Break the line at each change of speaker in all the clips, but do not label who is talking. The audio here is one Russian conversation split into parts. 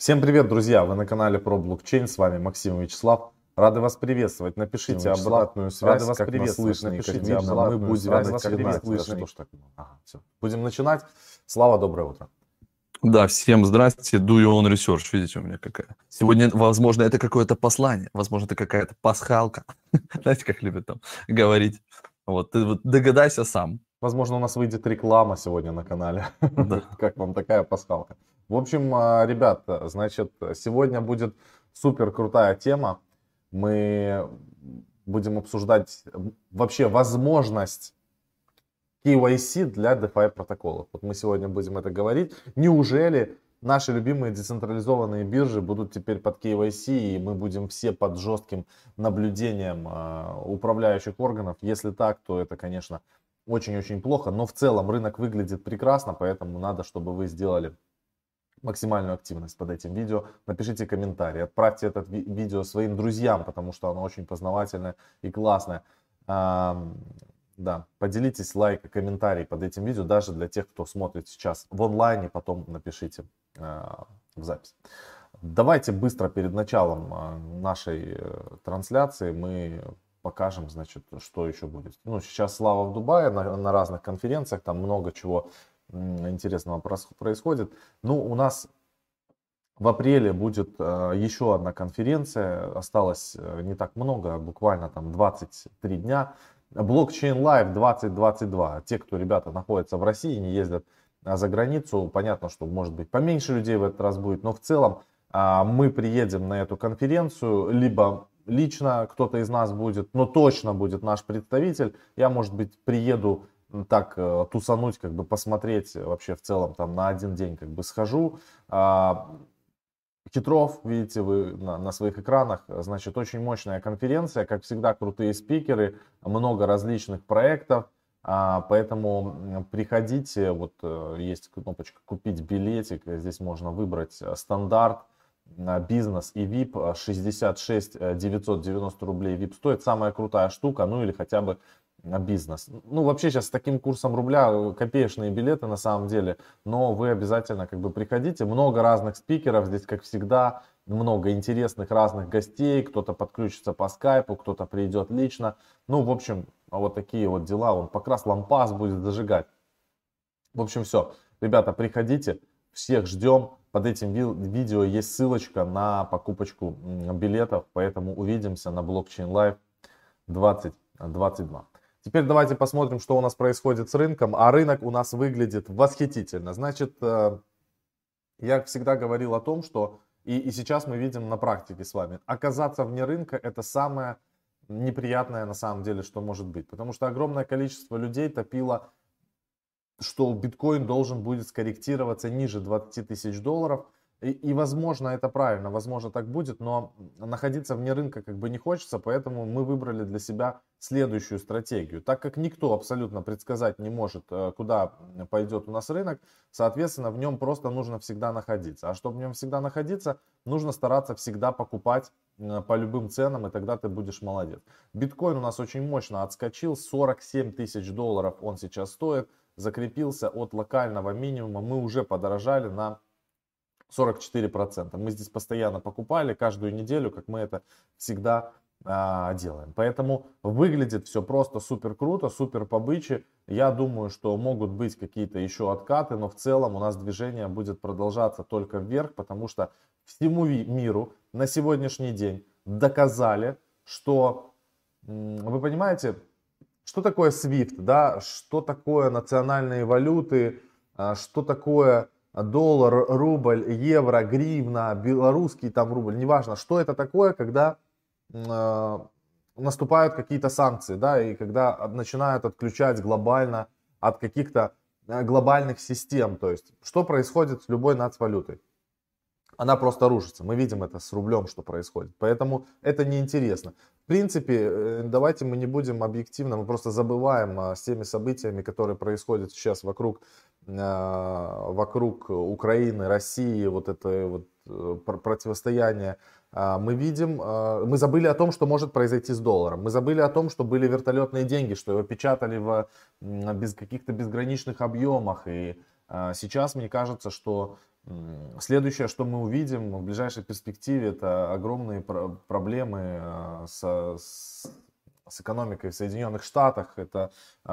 Всем привет, друзья! Вы на канале про блокчейн. С вами Максим Вячеслав. Рады вас приветствовать. Напишите Максим, обратную связь,
Рады вас как нас слышно.
Напишите обратную мы будем связь, вас начинать. Слышно. Что ж так? Ага, все. Будем начинать. Слава, доброе утро.
Да, всем здрасте. Do your own research. Видите, у меня какая. Сегодня, возможно, это какое-то послание. Возможно, это какая-то пасхалка. Знаете, как любят там говорить. Вот, ты вот догадайся сам.
Возможно, у нас выйдет реклама сегодня на канале. Да. как вам такая пасхалка? В общем, а, ребят, значит, сегодня будет супер крутая тема. Мы будем обсуждать вообще возможность KYC для DeFi протоколов. Вот мы сегодня будем это говорить. Неужели наши любимые децентрализованные биржи будут теперь под KYC, и мы будем все под жестким наблюдением э, управляющих органов? Если так, то это, конечно, очень-очень плохо. Но в целом рынок выглядит прекрасно, поэтому надо, чтобы вы сделали максимальную активность под этим видео. Напишите комментарий, отправьте это ви- видео своим друзьям, потому что оно очень познавательное и классное. А, да, поделитесь лайк и комментарий под этим видео, даже для тех, кто смотрит сейчас в онлайне, потом напишите а, в запись. Давайте быстро перед началом а, нашей э, трансляции мы покажем, значит, что еще будет. Ну, сейчас Слава в Дубае на, на разных конференциях, там много чего интересного происходит. Ну, у нас в апреле будет э, еще одна конференция, осталось э, не так много, буквально там 23 дня. Blockchain Live 2022. Те, кто, ребята, находятся в России, не ездят а, за границу, понятно, что может быть поменьше людей в этот раз будет, но в целом а, мы приедем на эту конференцию, либо лично кто-то из нас будет, но точно будет наш представитель. Я, может быть, приеду так э, тусануть, как бы посмотреть вообще в целом там на один день как бы схожу. А, Хитров, видите вы на, на своих экранах, значит, очень мощная конференция, как всегда, крутые спикеры, много различных проектов, а, поэтому приходите, вот э, есть кнопочка «Купить билетик», здесь можно выбрать э, стандарт, бизнес и VIP 66 990 рублей VIP стоит. Самая крутая штука, ну или хотя бы на бизнес. Ну, вообще сейчас с таким курсом рубля э, копеечные билеты на самом деле, но вы обязательно как бы приходите. Много разных спикеров здесь, как всегда, много интересных разных гостей. Кто-то подключится по скайпу, кто-то придет лично. Ну, в общем, вот такие вот дела. Он покрас лампас будет зажигать. В общем, все. Ребята, приходите, всех ждем. Под этим видео есть ссылочка на покупочку билетов, поэтому увидимся на Blockchain Live 2022. Теперь давайте посмотрим, что у нас происходит с рынком. А рынок у нас выглядит восхитительно. Значит, э, я всегда говорил о том, что и, и сейчас мы видим на практике с вами, оказаться вне рынка это самое неприятное на самом деле, что может быть. Потому что огромное количество людей топило, что биткоин должен будет скорректироваться ниже 20 тысяч долларов – и, и возможно это правильно, возможно так будет, но находиться вне рынка как бы не хочется, поэтому мы выбрали для себя следующую стратегию. Так как никто абсолютно предсказать не может, э, куда пойдет у нас рынок, соответственно, в нем просто нужно всегда находиться. А чтобы в нем всегда находиться, нужно стараться всегда покупать по любым ценам, и тогда ты будешь молодец. Биткоин у нас очень мощно отскочил, 47 тысяч долларов он сейчас стоит, закрепился от локального минимума, мы уже подорожали на 44%. Мы здесь постоянно покупали каждую неделю, как мы это всегда а, делаем. Поэтому выглядит все просто супер круто, супер побычи. Я думаю, что могут быть какие-то еще откаты, но в целом у нас движение будет продолжаться только вверх, потому что всему миру на сегодняшний день доказали, что, вы понимаете, что такое SWIFT, да, что такое национальные валюты, а, что такое доллар, рубль, евро, гривна, белорусский там рубль, неважно, что это такое, когда э, наступают какие-то санкции, да, и когда начинают отключать глобально от каких-то э, глобальных систем, то есть что происходит с любой нацвалютой? Она просто рушится. Мы видим это с рублем, что происходит. Поэтому это неинтересно. В принципе, э, давайте мы не будем объективно, мы просто забываем с теми событиями, которые происходят сейчас вокруг а, вокруг Украины, России, вот это вот э, противостояние, а, мы видим, а, мы забыли о том, что может произойти с долларом. Мы забыли о том, что были вертолетные деньги, что его печатали в без каких-то безграничных объемах. И сейчас мне кажется, что Следующее, что мы увидим в ближайшей перспективе, это огромные проблемы с, с, с экономикой в Соединенных Штатах. Это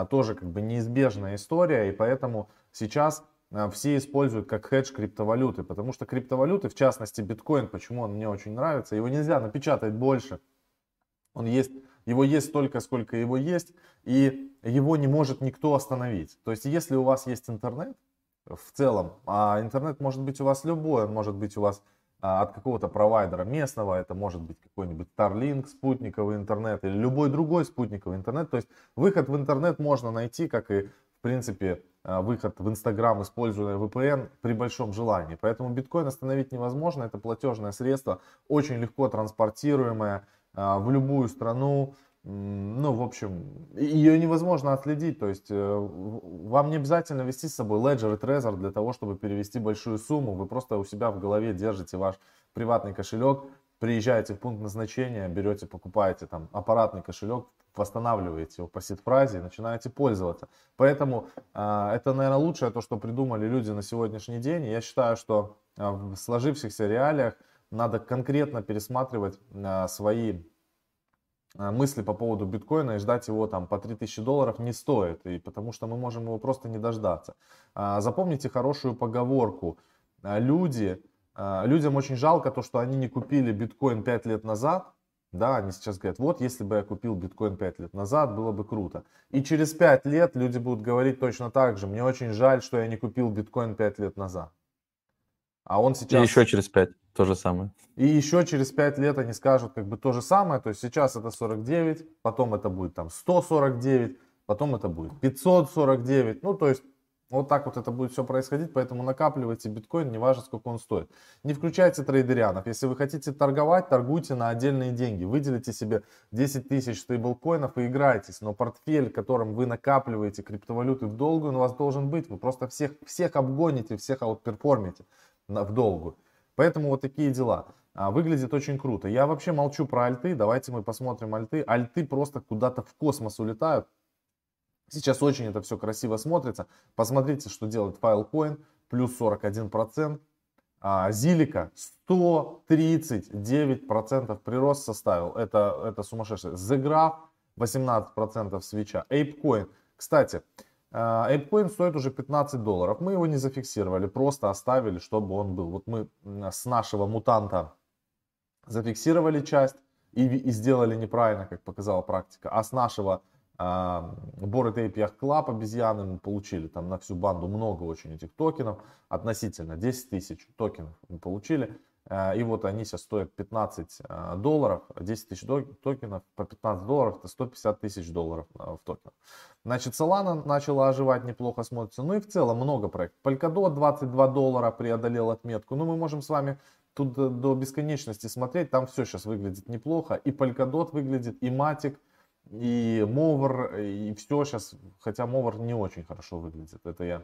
тоже как бы неизбежная история, и поэтому сейчас все используют как хедж криптовалюты, потому что криптовалюты, в частности биткоин, почему он мне очень нравится, его нельзя напечатать больше. Он есть, его есть столько, сколько его есть, и его не может никто остановить. То есть, если у вас есть интернет, в целом, а интернет может быть у вас любой, он может быть у вас а, от какого-то провайдера местного, это может быть какой-нибудь Starlink, спутниковый интернет или любой другой спутниковый интернет. То есть выход в интернет можно найти, как и в принципе а, выход в Инстаграм, используя VPN при большом желании. Поэтому биткоин остановить невозможно, это платежное средство, очень легко транспортируемое а, в любую страну, ну, в общем, ее невозможно отследить. То есть э, вам не обязательно вести с собой Ledger и Trezor для того, чтобы перевести большую сумму. Вы просто у себя в голове держите ваш приватный кошелек, приезжаете в пункт назначения, берете, покупаете там аппаратный кошелек, восстанавливаете его по сид-фразе и начинаете пользоваться. Поэтому э, это, наверное, лучшее то, что придумали люди на сегодняшний день. Я считаю, что э, в сложившихся реалиях надо конкретно пересматривать э, свои мысли по поводу биткоина и ждать его там по 3000 долларов не стоит, и потому что мы можем его просто не дождаться. А, запомните хорошую поговорку. А, люди, а, людям очень жалко то, что они не купили биткоин 5 лет назад, да, они сейчас говорят, вот если бы я купил биткоин 5 лет назад, было бы круто. И через 5 лет люди будут говорить точно так же, мне очень жаль, что я не купил биткоин 5 лет назад.
А он сейчас... И еще через 5 то же самое.
И еще через 5 лет они скажут как бы то же самое. То есть сейчас это 49, потом это будет там 149, потом это будет 549. Ну, то есть вот так вот это будет все происходить, поэтому накапливайте биткоин, неважно сколько он стоит. Не включайте трейдерианов. Если вы хотите торговать, торгуйте на отдельные деньги. Выделите себе 10 тысяч стейблкоинов и играйтесь. Но портфель, которым вы накапливаете криптовалюты в долгую, он у вас должен быть. Вы просто всех, всех обгоните, всех аутперформите в долгу. Поэтому вот такие дела. А, выглядит очень круто. Я вообще молчу про альты. Давайте мы посмотрим альты. Альты просто куда-то в космос улетают. Сейчас очень это все красиво смотрится. Посмотрите, что делает Filecoin. Плюс 41%. А, Зилика 139% прирост составил. Это, это сумасшедшее. The Graph 18% свеча. ApeCoin. Кстати, ApeCoin а, стоит уже 15 долларов. Мы его не зафиксировали, просто оставили, чтобы он был. Вот мы с нашего мутанта зафиксировали часть и, и сделали неправильно, как показала практика. А с нашего а, Bored Ape Yacht Club обезьяны мы получили там на всю банду много очень этих токенов. Относительно 10 тысяч токенов мы получили. Э, и вот они сейчас стоят 15 э, долларов, 10 тысяч токенов по 15 долларов, это 150 тысяч долларов э, в токенах. Значит, Solana начала оживать, неплохо смотрится. Ну и в целом много проектов. Polkadot 22 доллара преодолел отметку. Ну мы можем с вами тут до бесконечности смотреть. Там все сейчас выглядит неплохо. И Polkadot выглядит, и Matic, и Mover, и все сейчас. Хотя Mover не очень хорошо выглядит. Это я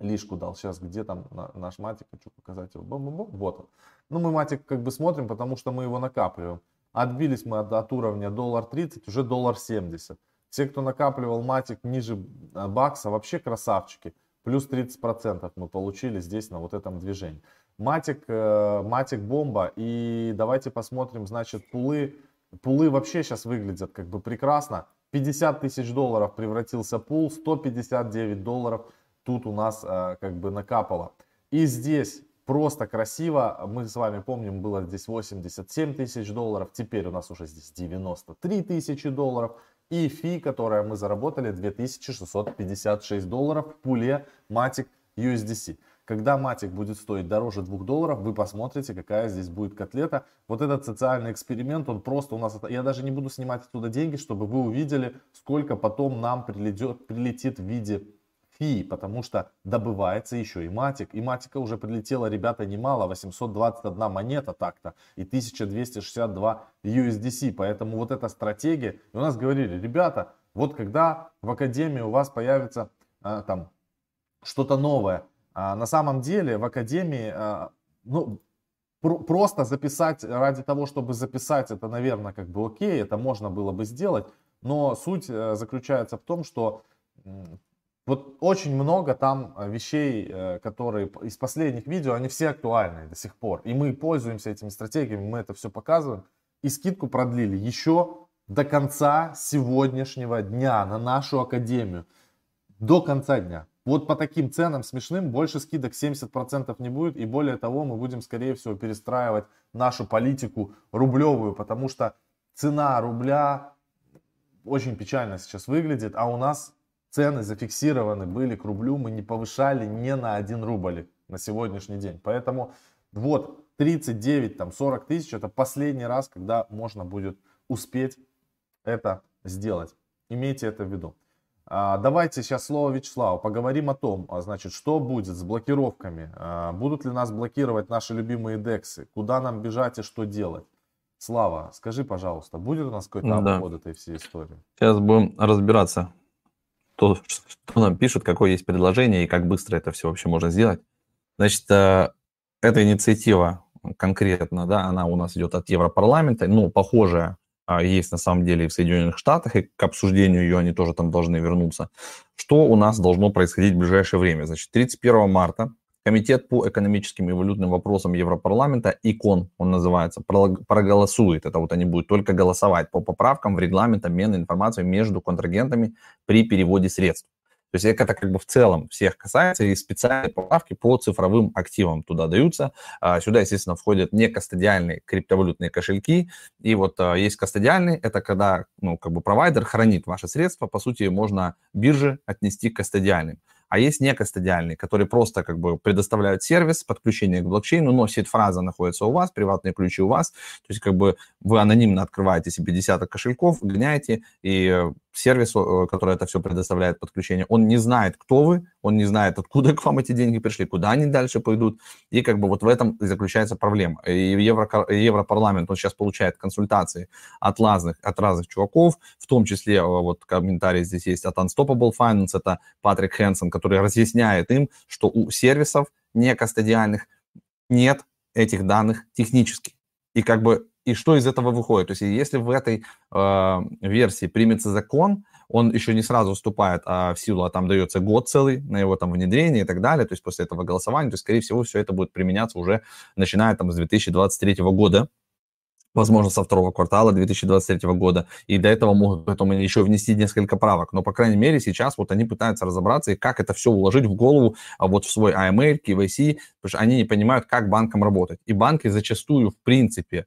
лишку дал. Сейчас где там наш матик, хочу показать его. Бу -бу -бу. Вот он. Ну мы матик как бы смотрим, потому что мы его накапливаем. Отбились мы от, от уровня доллар 30, уже доллар 70. Все, кто накапливал матик ниже э, бакса, вообще красавчики. Плюс 30% мы получили здесь на вот этом движении. Матик, э, матик бомба. И давайте посмотрим, значит, пулы. Пулы вообще сейчас выглядят как бы прекрасно. 50 тысяч долларов превратился пул, 159 долларов тут у нас э, как бы накапало. И здесь просто красиво. Мы с вами помним, было здесь 87 тысяч долларов. Теперь у нас уже здесь 93 тысячи долларов. И фи, которое мы заработали, 2656 долларов в пуле Matic USDC. Когда Matic будет стоить дороже 2 долларов, вы посмотрите, какая здесь будет котлета. Вот этот социальный эксперимент, он просто у нас... Я даже не буду снимать оттуда деньги, чтобы вы увидели, сколько потом нам прилетит, прилетит в виде фи, потому что добывается еще и матик. И матика уже прилетела, ребята, немало, 821 монета так-то и 1262 USDC. Поэтому вот эта стратегия, и у нас говорили, ребята, вот когда в академии у вас появится а, там что-то новое, а, на самом деле в академии, а, ну, просто записать ради того, чтобы записать, это, наверное, как бы окей, это можно было бы сделать, но суть э, заключается в том, что Вот очень много там э, вещей, э, которые из последних видео, они все актуальны до сих пор. И мы пользуемся этими стратегиями, мы это все показываем. И скидку продлили еще до конца сегодняшнего дня на нашу академию. До конца дня. Вот по таким ценам смешным больше скидок 70% не будет. И более того, мы будем, скорее всего, перестраивать нашу политику рублевую, потому что цена рубля очень печально сейчас выглядит, а у нас цены зафиксированы были к рублю, мы не повышали ни на 1 рубль на сегодняшний день. Поэтому вот 39, там 40 тысяч, это последний раз, когда можно будет успеть это сделать. Имейте это в виду. А, давайте сейчас слово Вячеславу. Поговорим о том, а, значит, что будет с блокировками. А, будут ли нас блокировать наши любимые дексы? Куда нам бежать и что делать? Слава, скажи, пожалуйста, будет у нас какой-то да. обход этой всей истории?
Сейчас будем разбираться, то, что нам пишут, какое есть предложение и как быстро это все вообще можно сделать. Значит, э, эта инициатива конкретно, да, она у нас идет от Европарламента, ну, похожая а, есть на самом деле и в Соединенных Штатах, и к обсуждению ее они тоже там должны вернуться. Что у нас должно происходить в ближайшее время? Значит, 31 марта Комитет по экономическим и валютным вопросам Европарламента, ИКОН он называется, проголосует, это вот они будут только голосовать по поправкам в регламент обмена информацией между контрагентами при переводе средств. То есть это как бы в целом всех касается, и специальные поправки по цифровым активам туда даются. А, сюда, естественно, входят не кастодиальные криптовалютные кошельки. И вот а, есть кастодиальный, это когда ну, как бы провайдер хранит ваши средства, по сути, можно биржи отнести к кастодиальным а есть некостадиальные, которые просто как бы предоставляют сервис подключения к блокчейну, но сид-фраза находится у вас, приватные ключи у вас, то есть как бы вы анонимно открываете себе десяток кошельков, гоняете, и сервис, который это все предоставляет подключение, он не знает, кто вы, он не знает, откуда к вам эти деньги пришли, куда они дальше пойдут, и как бы вот в этом заключается проблема. И Евро, Европарламент, он сейчас получает консультации от разных, от разных чуваков, в том числе вот комментарий здесь есть от Unstoppable Finance, это Патрик Хэнсон, который разъясняет им, что у сервисов некостадиальных нет этих данных технически. И как бы и что из этого выходит? То есть если в этой э, версии примется закон, он еще не сразу вступает а в силу, а там дается год целый на его там внедрение и так далее, то есть после этого голосования, то скорее всего, все это будет применяться уже начиная там с 2023 года, возможно, со второго квартала 2023 года, и до этого могут потом еще внести несколько правок, но, по крайней мере, сейчас вот они пытаются разобраться, и как это все уложить в голову а вот в свой AML, KYC, потому что они не понимают, как банкам работать, и банки зачастую, в принципе,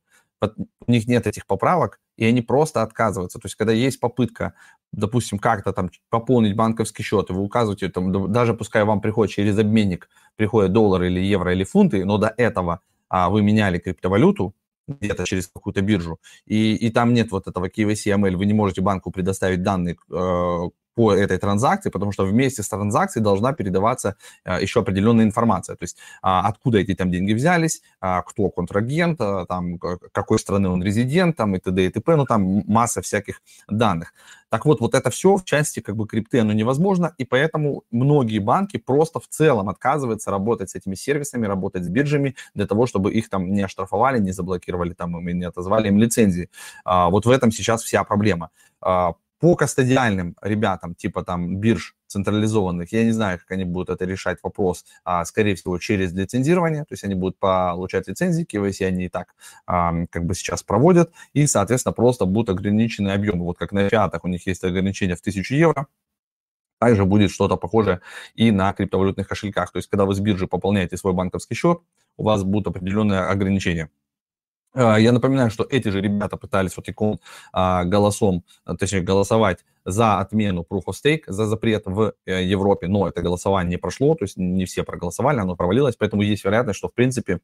у них нет этих поправок, и они просто отказываются. То есть, когда есть попытка, допустим, как-то там пополнить банковский счет, и вы указываете, там, даже пускай вам приходит через обменник, приходят доллары или евро или фунты, но до этого а, вы меняли криптовалюту, где-то через какую-то биржу, и, и там нет вот этого KYC ML, вы не можете банку предоставить данные э, по этой транзакции, потому что вместе с транзакцией должна передаваться а, еще определенная информация, то есть а, откуда эти там деньги взялись, а, кто контрагент, там, какой страны он резидент, там, и т.д. и т.п., ну, там масса всяких данных. Так вот, вот это все в части как бы крипты, оно невозможно, и поэтому многие банки просто в целом отказываются работать с этими сервисами, работать с биржами для того, чтобы их там не оштрафовали, не заблокировали там, и не отозвали им лицензии. Вот в этом сейчас вся проблема по кастодиальным ребятам, типа там бирж централизованных, я не знаю, как они будут это решать вопрос, а, скорее всего, через лицензирование, то есть они будут получать лицензии, KYC они и так а, как бы сейчас проводят, и, соответственно, просто будут ограничены объемы. Вот как на фиатах у них есть ограничение в 1000 евро, также будет что-то похожее и на криптовалютных кошельках. То есть, когда вы с биржи пополняете свой банковский счет, у вас будут определенные ограничения. А, я напоминаю, что эти же ребята пытались вот таким а, голосом, а, точнее голосовать за отмену Proof of Stake, за запрет в э, Европе, но это голосование не прошло, то есть не все проголосовали, оно провалилось, поэтому есть вероятность, что в принципе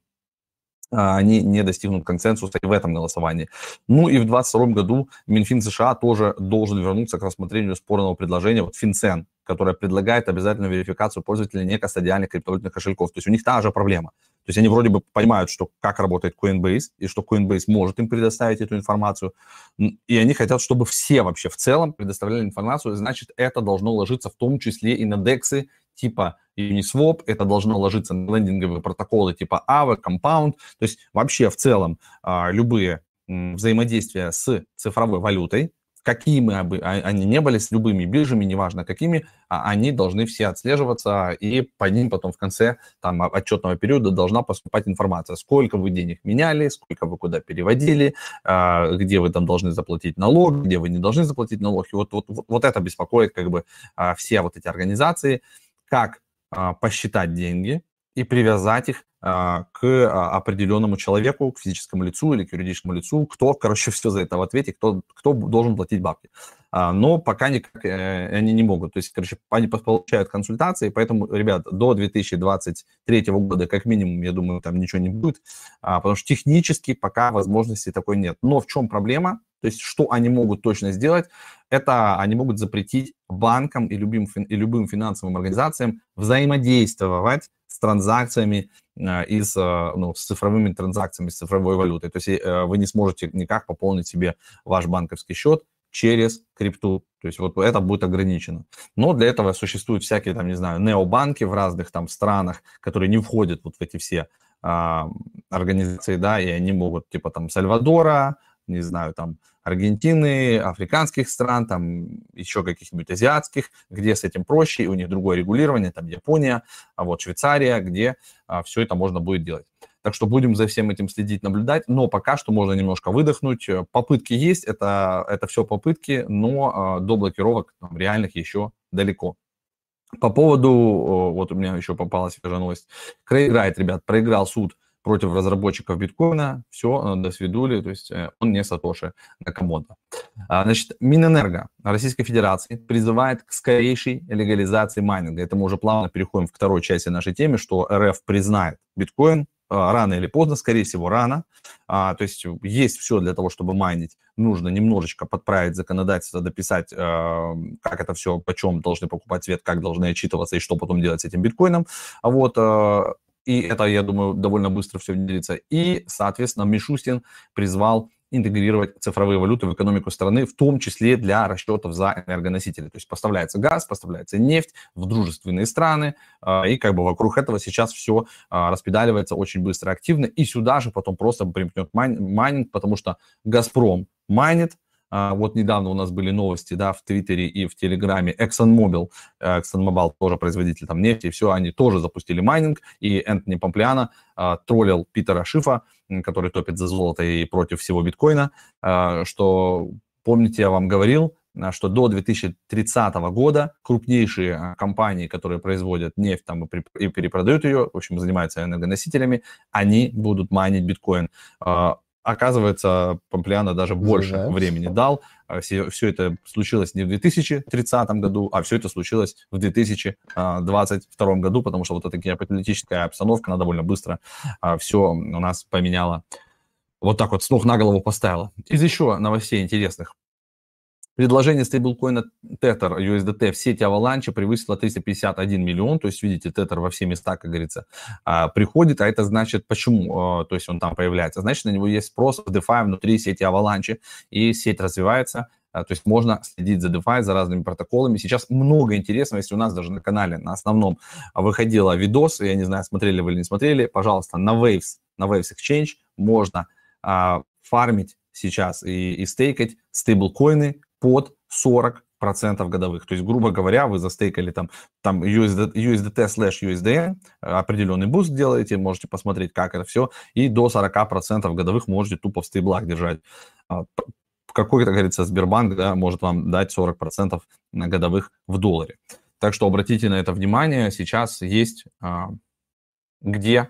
они не достигнут консенсуса и в этом голосовании. Ну и в 2022 году Минфин США тоже должен вернуться к рассмотрению спорного предложения вот FinCEN, которое предлагает обязательную верификацию пользователя некостадиальных криптовалютных кошельков. То есть у них та же проблема. То есть они вроде бы понимают, что как работает Coinbase, и что Coinbase может им предоставить эту информацию, и они хотят, чтобы все вообще в целом предоставляли информацию, значит, это должно ложиться в том числе и на DEX типа Uniswap, это должно ложиться на лендинговые протоколы типа AVE, Compound, то есть вообще в целом а, любые взаимодействия с цифровой валютой, какими бы а, они не были, с любыми биржами, неважно какими, а они должны все отслеживаться, и по ним потом в конце там, отчетного периода должна поступать информация, сколько вы денег меняли, сколько вы куда переводили, а, где вы там должны заплатить налог, где вы не должны заплатить налог. И вот, вот, вот это беспокоит как бы все вот эти организации, как посчитать деньги и привязать их к а, определенному человеку, к физическому лицу или к юридическому лицу, кто, короче, все за это в ответе, кто, кто должен платить бабки. А, но пока никак э, они не могут. То есть, короче, они получают консультации, поэтому, ребят, до 2023 года, как минимум, я думаю, там ничего не будет, потому что технически пока возможности такой нет. Но в чем проблема? То есть, что они могут точно сделать? Это они могут запретить банкам и любым, и любым финансовым организациям взаимодействовать с транзакциями Э, и с, э, ну, с цифровыми транзакциями, с цифровой валютой. То есть э, вы не сможете никак пополнить себе ваш банковский счет через крипту. То есть вот это будет ограничено. Но для этого существуют всякие, там, не знаю, необанки в разных там странах, которые не входят вот в эти все а, организации, да, и они могут, типа, там, Сальвадора, не знаю, там, Аргентины, африканских стран, там еще каких-нибудь азиатских, где с этим проще, и у них другое регулирование, там Япония, а вот Швейцария, где а, все это можно будет делать. Так что будем за всем этим следить, наблюдать, но пока что можно немножко выдохнуть. Попытки есть, это, это все попытки, но а, до блокировок там, реальных еще далеко. По поводу, вот у меня еще попалась свежая новость. Проиграет, ребят, проиграл суд против разработчиков биткоина, все, э, до свидули, то есть э, он не Сатоши Накамото. А, значит, Минэнерго Российской Федерации призывает к скорейшей легализации майнинга. Это мы уже плавно переходим к второй части нашей темы, что РФ признает биткоин а, рано или поздно, скорее всего, рано. А, то есть есть все для того, чтобы майнить. Нужно немножечко подправить законодательство, дописать, а, как это все, почем должны покупать свет, как должны отчитываться и что потом делать с этим биткоином. А вот а, и это, я думаю, довольно быстро все внедрится. И, соответственно, Мишустин призвал интегрировать цифровые валюты в экономику страны, в том числе для расчетов за энергоносители. То есть поставляется газ, поставляется нефть в дружественные страны, а, и как бы вокруг этого сейчас все а, распедаливается очень быстро, активно, и сюда же потом просто примкнет майнинг, потому что «Газпром» майнит, вот недавно у нас были новости, да, в Твиттере и в Телеграме. ExxonMobil, э, ExxonMobil тоже производитель там нефти, все, они тоже запустили майнинг, и Энтони Помпляна а, троллил Питера Шифа, который топит за золото и против всего биткоина, а, что, помните, я вам говорил, что до 2030 года крупнейшие компании, которые производят нефть там, и перепродают ее, в общем, занимаются энергоносителями, они будут майнить биткоин оказывается, Помпляна даже больше да. времени дал. Все, все это случилось не в 2030 году, а все это случилось в 2022 году, потому что вот эта геополитическая обстановка, она довольно быстро а, все у нас поменяла. Вот так вот с ног на голову поставила. Из еще новостей интересных. Предложение стейблкоина Tether USDT в сети Avalanche превысило 351 миллион. То есть, видите, Tether во все места, как говорится, а, приходит. А это значит, почему? А, то есть он там появляется. Значит, на него есть спрос в DeFi внутри сети Avalanche. И сеть развивается. А, то есть можно следить за DeFi, за разными протоколами. Сейчас много интересного, если у нас даже на канале, на основном, выходила видос, я не знаю, смотрели вы или не смотрели, пожалуйста, на Waves, на Waves Exchange можно фармить сейчас и, и стейкать стейблкоины под 40 процентов годовых. То есть, грубо говоря, вы застейкали там, там USD, USDT slash USDN, определенный буст делаете, можете посмотреть, как это все, и до 40 процентов годовых можете тупо в стейблах держать. А, какой-то, говорится, Сбербанк да, может вам дать 40 процентов годовых в долларе. Так что обратите на это внимание, сейчас есть а, где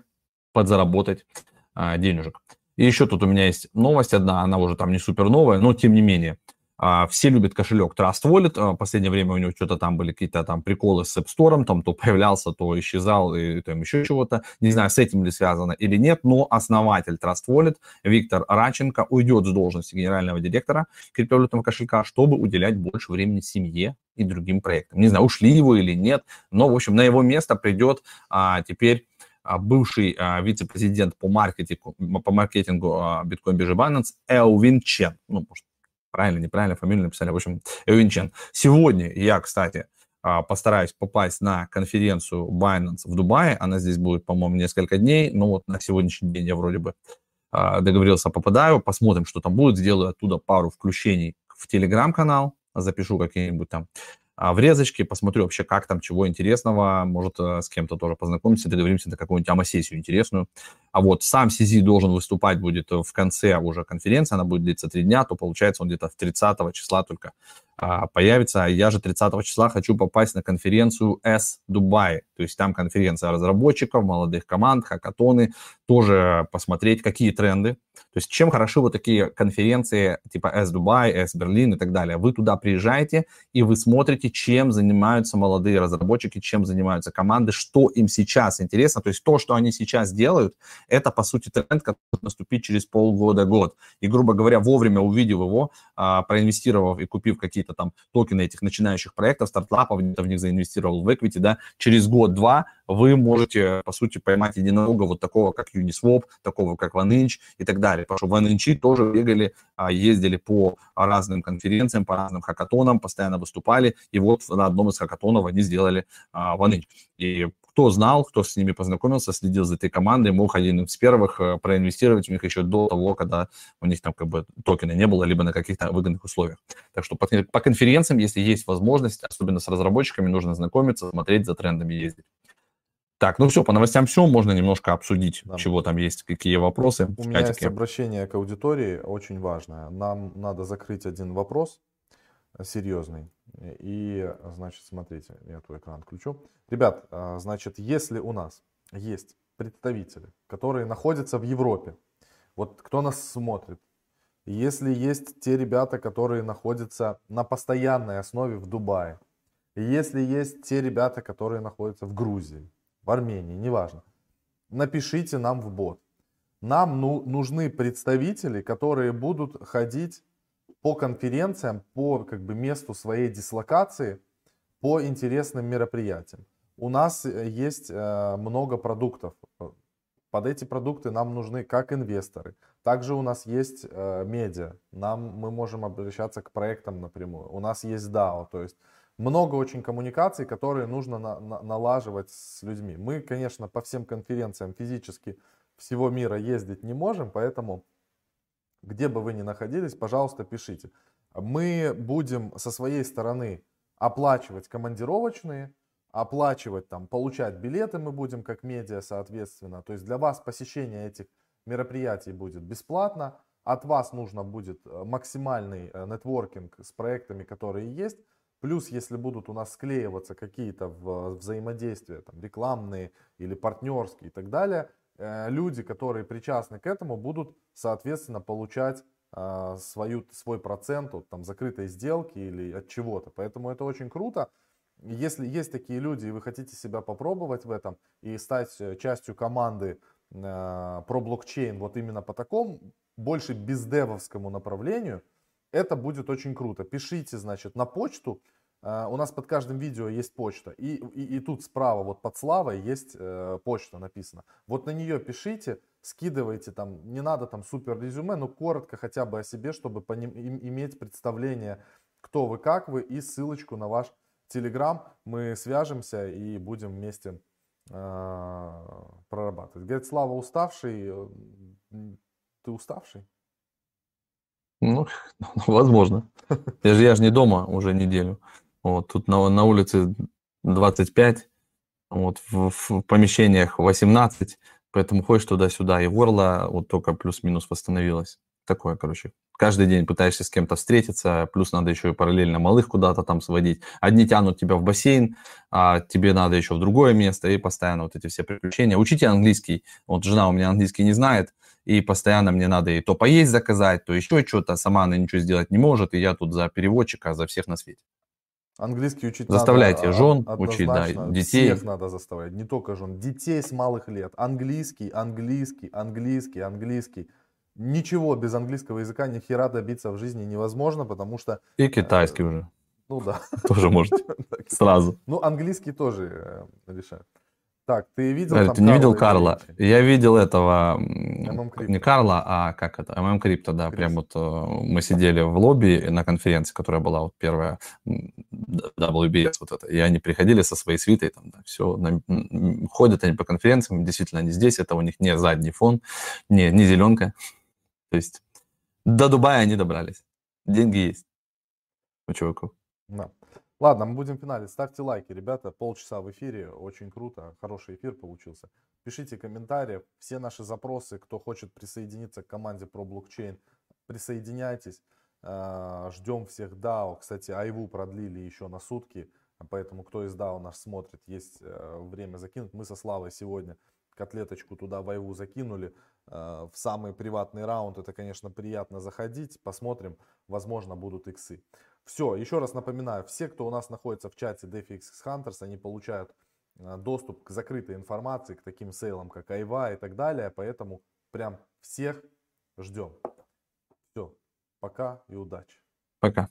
подзаработать а, денежек. И еще тут у меня есть новость одна, она уже там не супер новая, но тем не менее – все любят кошелек Trust Wallet. А, в последнее время у него что-то там были какие-то там приколы с App Store, там то появлялся, то исчезал, и там еще чего-то. Не знаю, с этим ли связано или нет, но основатель Trust Wallet Виктор Раченко уйдет с должности генерального директора криптовалютного кошелька, чтобы уделять больше времени семье и другим проектам. Не знаю, ушли его или нет, но, в общем, на его место придет а, теперь бывший а, вице-президент по маркетингу, по маркетингу а, биткоин-биржи Binance Элвин Чен. Ну, может, правильно, неправильно, фамилию написали, в общем, Эвинчен. Сегодня я, кстати, а, постараюсь попасть на конференцию Binance в Дубае. Она здесь будет, по-моему, несколько дней. Но вот на сегодняшний день я вроде бы а, договорился, попадаю. Посмотрим, что там будет. Сделаю оттуда пару включений в телеграм-канал, запишу какие-нибудь там врезочки, посмотрю вообще, как там, чего интересного, может, э, с кем-то тоже познакомимся, договоримся на какую-нибудь АМА-сессию интересную. А вот сам CZ должен выступать будет в конце уже конференции, она будет длиться три дня, то получается он где-то в 30 числа только а, появится. Я же 30 числа хочу попасть на конференцию S Dubai, то есть там конференция разработчиков, молодых команд, хакатоны, тоже посмотреть, какие тренды, то есть чем хороши вот такие конференции типа S Dubai, S Berlin и так далее. Вы туда приезжаете, и вы смотрите, чем занимаются молодые разработчики, чем занимаются команды, что им сейчас интересно. То есть то, что они сейчас делают, это, по сути, тренд, который может наступить через полгода-год. И, грубо говоря, вовремя увидев его, а, проинвестировав и купив какие-то там токены этих начинающих проектов, стартапов, в них заинвестировал в equity, да, через год-два вы можете, по сути, поймать единорога вот такого, как Uniswap, такого, как OneInch и так далее. Потому что OneInch тоже бегали, а, ездили по разным конференциям, по разным хакатонам, постоянно выступали, и вот на одном из хакатонов они сделали а, OneInch. И кто знал, кто с ними познакомился, следил за этой командой, мог один из первых э, проинвестировать в них еще до того, когда у них там как бы токена не было, либо на каких-то выгодных условиях. Так что по конференциям, если есть возможность, особенно с разработчиками, нужно знакомиться, смотреть за трендами, ездить. Так, ну все, по новостям все, можно немножко обсудить, да. чего там есть, какие вопросы.
У меня есть обращение к аудитории, очень важное. Нам надо закрыть один вопрос э, серьезный. И, значит, смотрите, я твой экран включу. Ребят, э, значит, если у нас есть представители, которые находятся в Европе, вот кто нас смотрит, если есть те ребята, которые находятся на постоянной основе в Дубае, если есть те ребята, которые находятся в Грузии, в Армении, неважно. Напишите нам в бот. Нам ну, нужны представители, которые будут ходить по конференциям, по как бы, месту своей дислокации, по интересным мероприятиям. У нас э, есть э, много продуктов. Под эти продукты нам нужны как инвесторы. Также у нас есть э, медиа. Нам, мы можем обращаться к проектам напрямую. У нас есть DAO. То есть много очень коммуникаций, которые нужно на, на, налаживать с людьми. Мы, конечно, по всем конференциям физически всего мира ездить не можем, поэтому где бы вы ни находились, пожалуйста, пишите. Мы будем со своей стороны оплачивать командировочные, оплачивать там, получать билеты мы будем как медиа, соответственно. То есть для вас посещение этих мероприятий будет бесплатно. От вас нужно будет э, максимальный э, нетворкинг с проектами, которые есть. Плюс, если будут у нас склеиваться какие-то взаимодействия, там, рекламные или партнерские и так далее, э, люди, которые причастны к этому, будут, соответственно, получать э, свою, свой процент от там, закрытой сделки или от чего-то. Поэтому это очень круто. Если есть такие люди, и вы хотите себя попробовать в этом и стать э, частью команды про блокчейн вот именно по такому, больше бездевовскому направлению – это будет очень круто. Пишите, значит, на почту. Uh, у нас под каждым видео есть почта. И, и, и тут справа, вот под Славой, есть uh, почта написана. Вот на нее пишите, скидывайте там, не надо там супер резюме, но коротко хотя бы о себе, чтобы им, иметь представление, кто вы, как вы, и ссылочку на ваш телеграм. Мы свяжемся и будем вместе uh, прорабатывать. Говорит, Слава уставший. Ты уставший?
Ну, возможно. Я же, я же не дома уже неделю. Вот, тут на, на улице 25, вот, в, в помещениях 18, поэтому ходишь туда-сюда, и горло вот только плюс-минус восстановилось. Такое, короче. Каждый день пытаешься с кем-то встретиться, плюс надо еще и параллельно малых куда-то там сводить. Одни тянут тебя в бассейн, а тебе надо еще в другое место, и постоянно вот эти все приключения. Учите английский. Вот жена у меня английский не знает, и постоянно мне надо и то поесть заказать, то еще что-то, сама она ничего сделать не может, и я тут за переводчика, за всех на свете.
Английский учить
Заставляйте
надо,
жен учить, да, детей.
Всех надо заставлять, не только жен, детей с малых лет. Английский, английский, английский, английский. Ничего без английского языка ни хера добиться в жизни невозможно, потому что...
И китайский э, уже.
Ну да.
Тоже можете. Сразу.
Ну, английский тоже э, решает. Так, ты видел
там Ты не видел Карла? Я видел этого, не Карла, а как это, MM Crypto, да, прям вот э, мы сидели в лобби на конференции, которая была вот первая, WBS вот это, и они приходили со своей свитой, там, да, все, на, ходят они по конференциям, действительно они здесь, это у них не задний фон, не, не зеленка, то есть до Дубая они добрались, деньги есть. у чуваков.
Да. Ладно, мы будем финале. Ставьте лайки, ребята. Полчаса в эфире. Очень круто. Хороший эфир получился. Пишите комментарии. Все наши запросы, кто хочет присоединиться к команде про блокчейн, присоединяйтесь. А, ждем всех DAO. Кстати, Айву продлили еще на сутки. Поэтому кто из DAO нас смотрит, есть э, время закинуть. Мы со Славой сегодня котлеточку туда в Айву закинули. Э, в самый приватный раунд это, конечно, приятно заходить. Посмотрим, возможно, будут иксы. Все, еще раз напоминаю, все, кто у нас находится в чате DeFi Hunters, они получают э, доступ к закрытой информации, к таким сейлам, как Айва и так далее. Поэтому прям всех ждем. Все, пока и удачи.
Пока.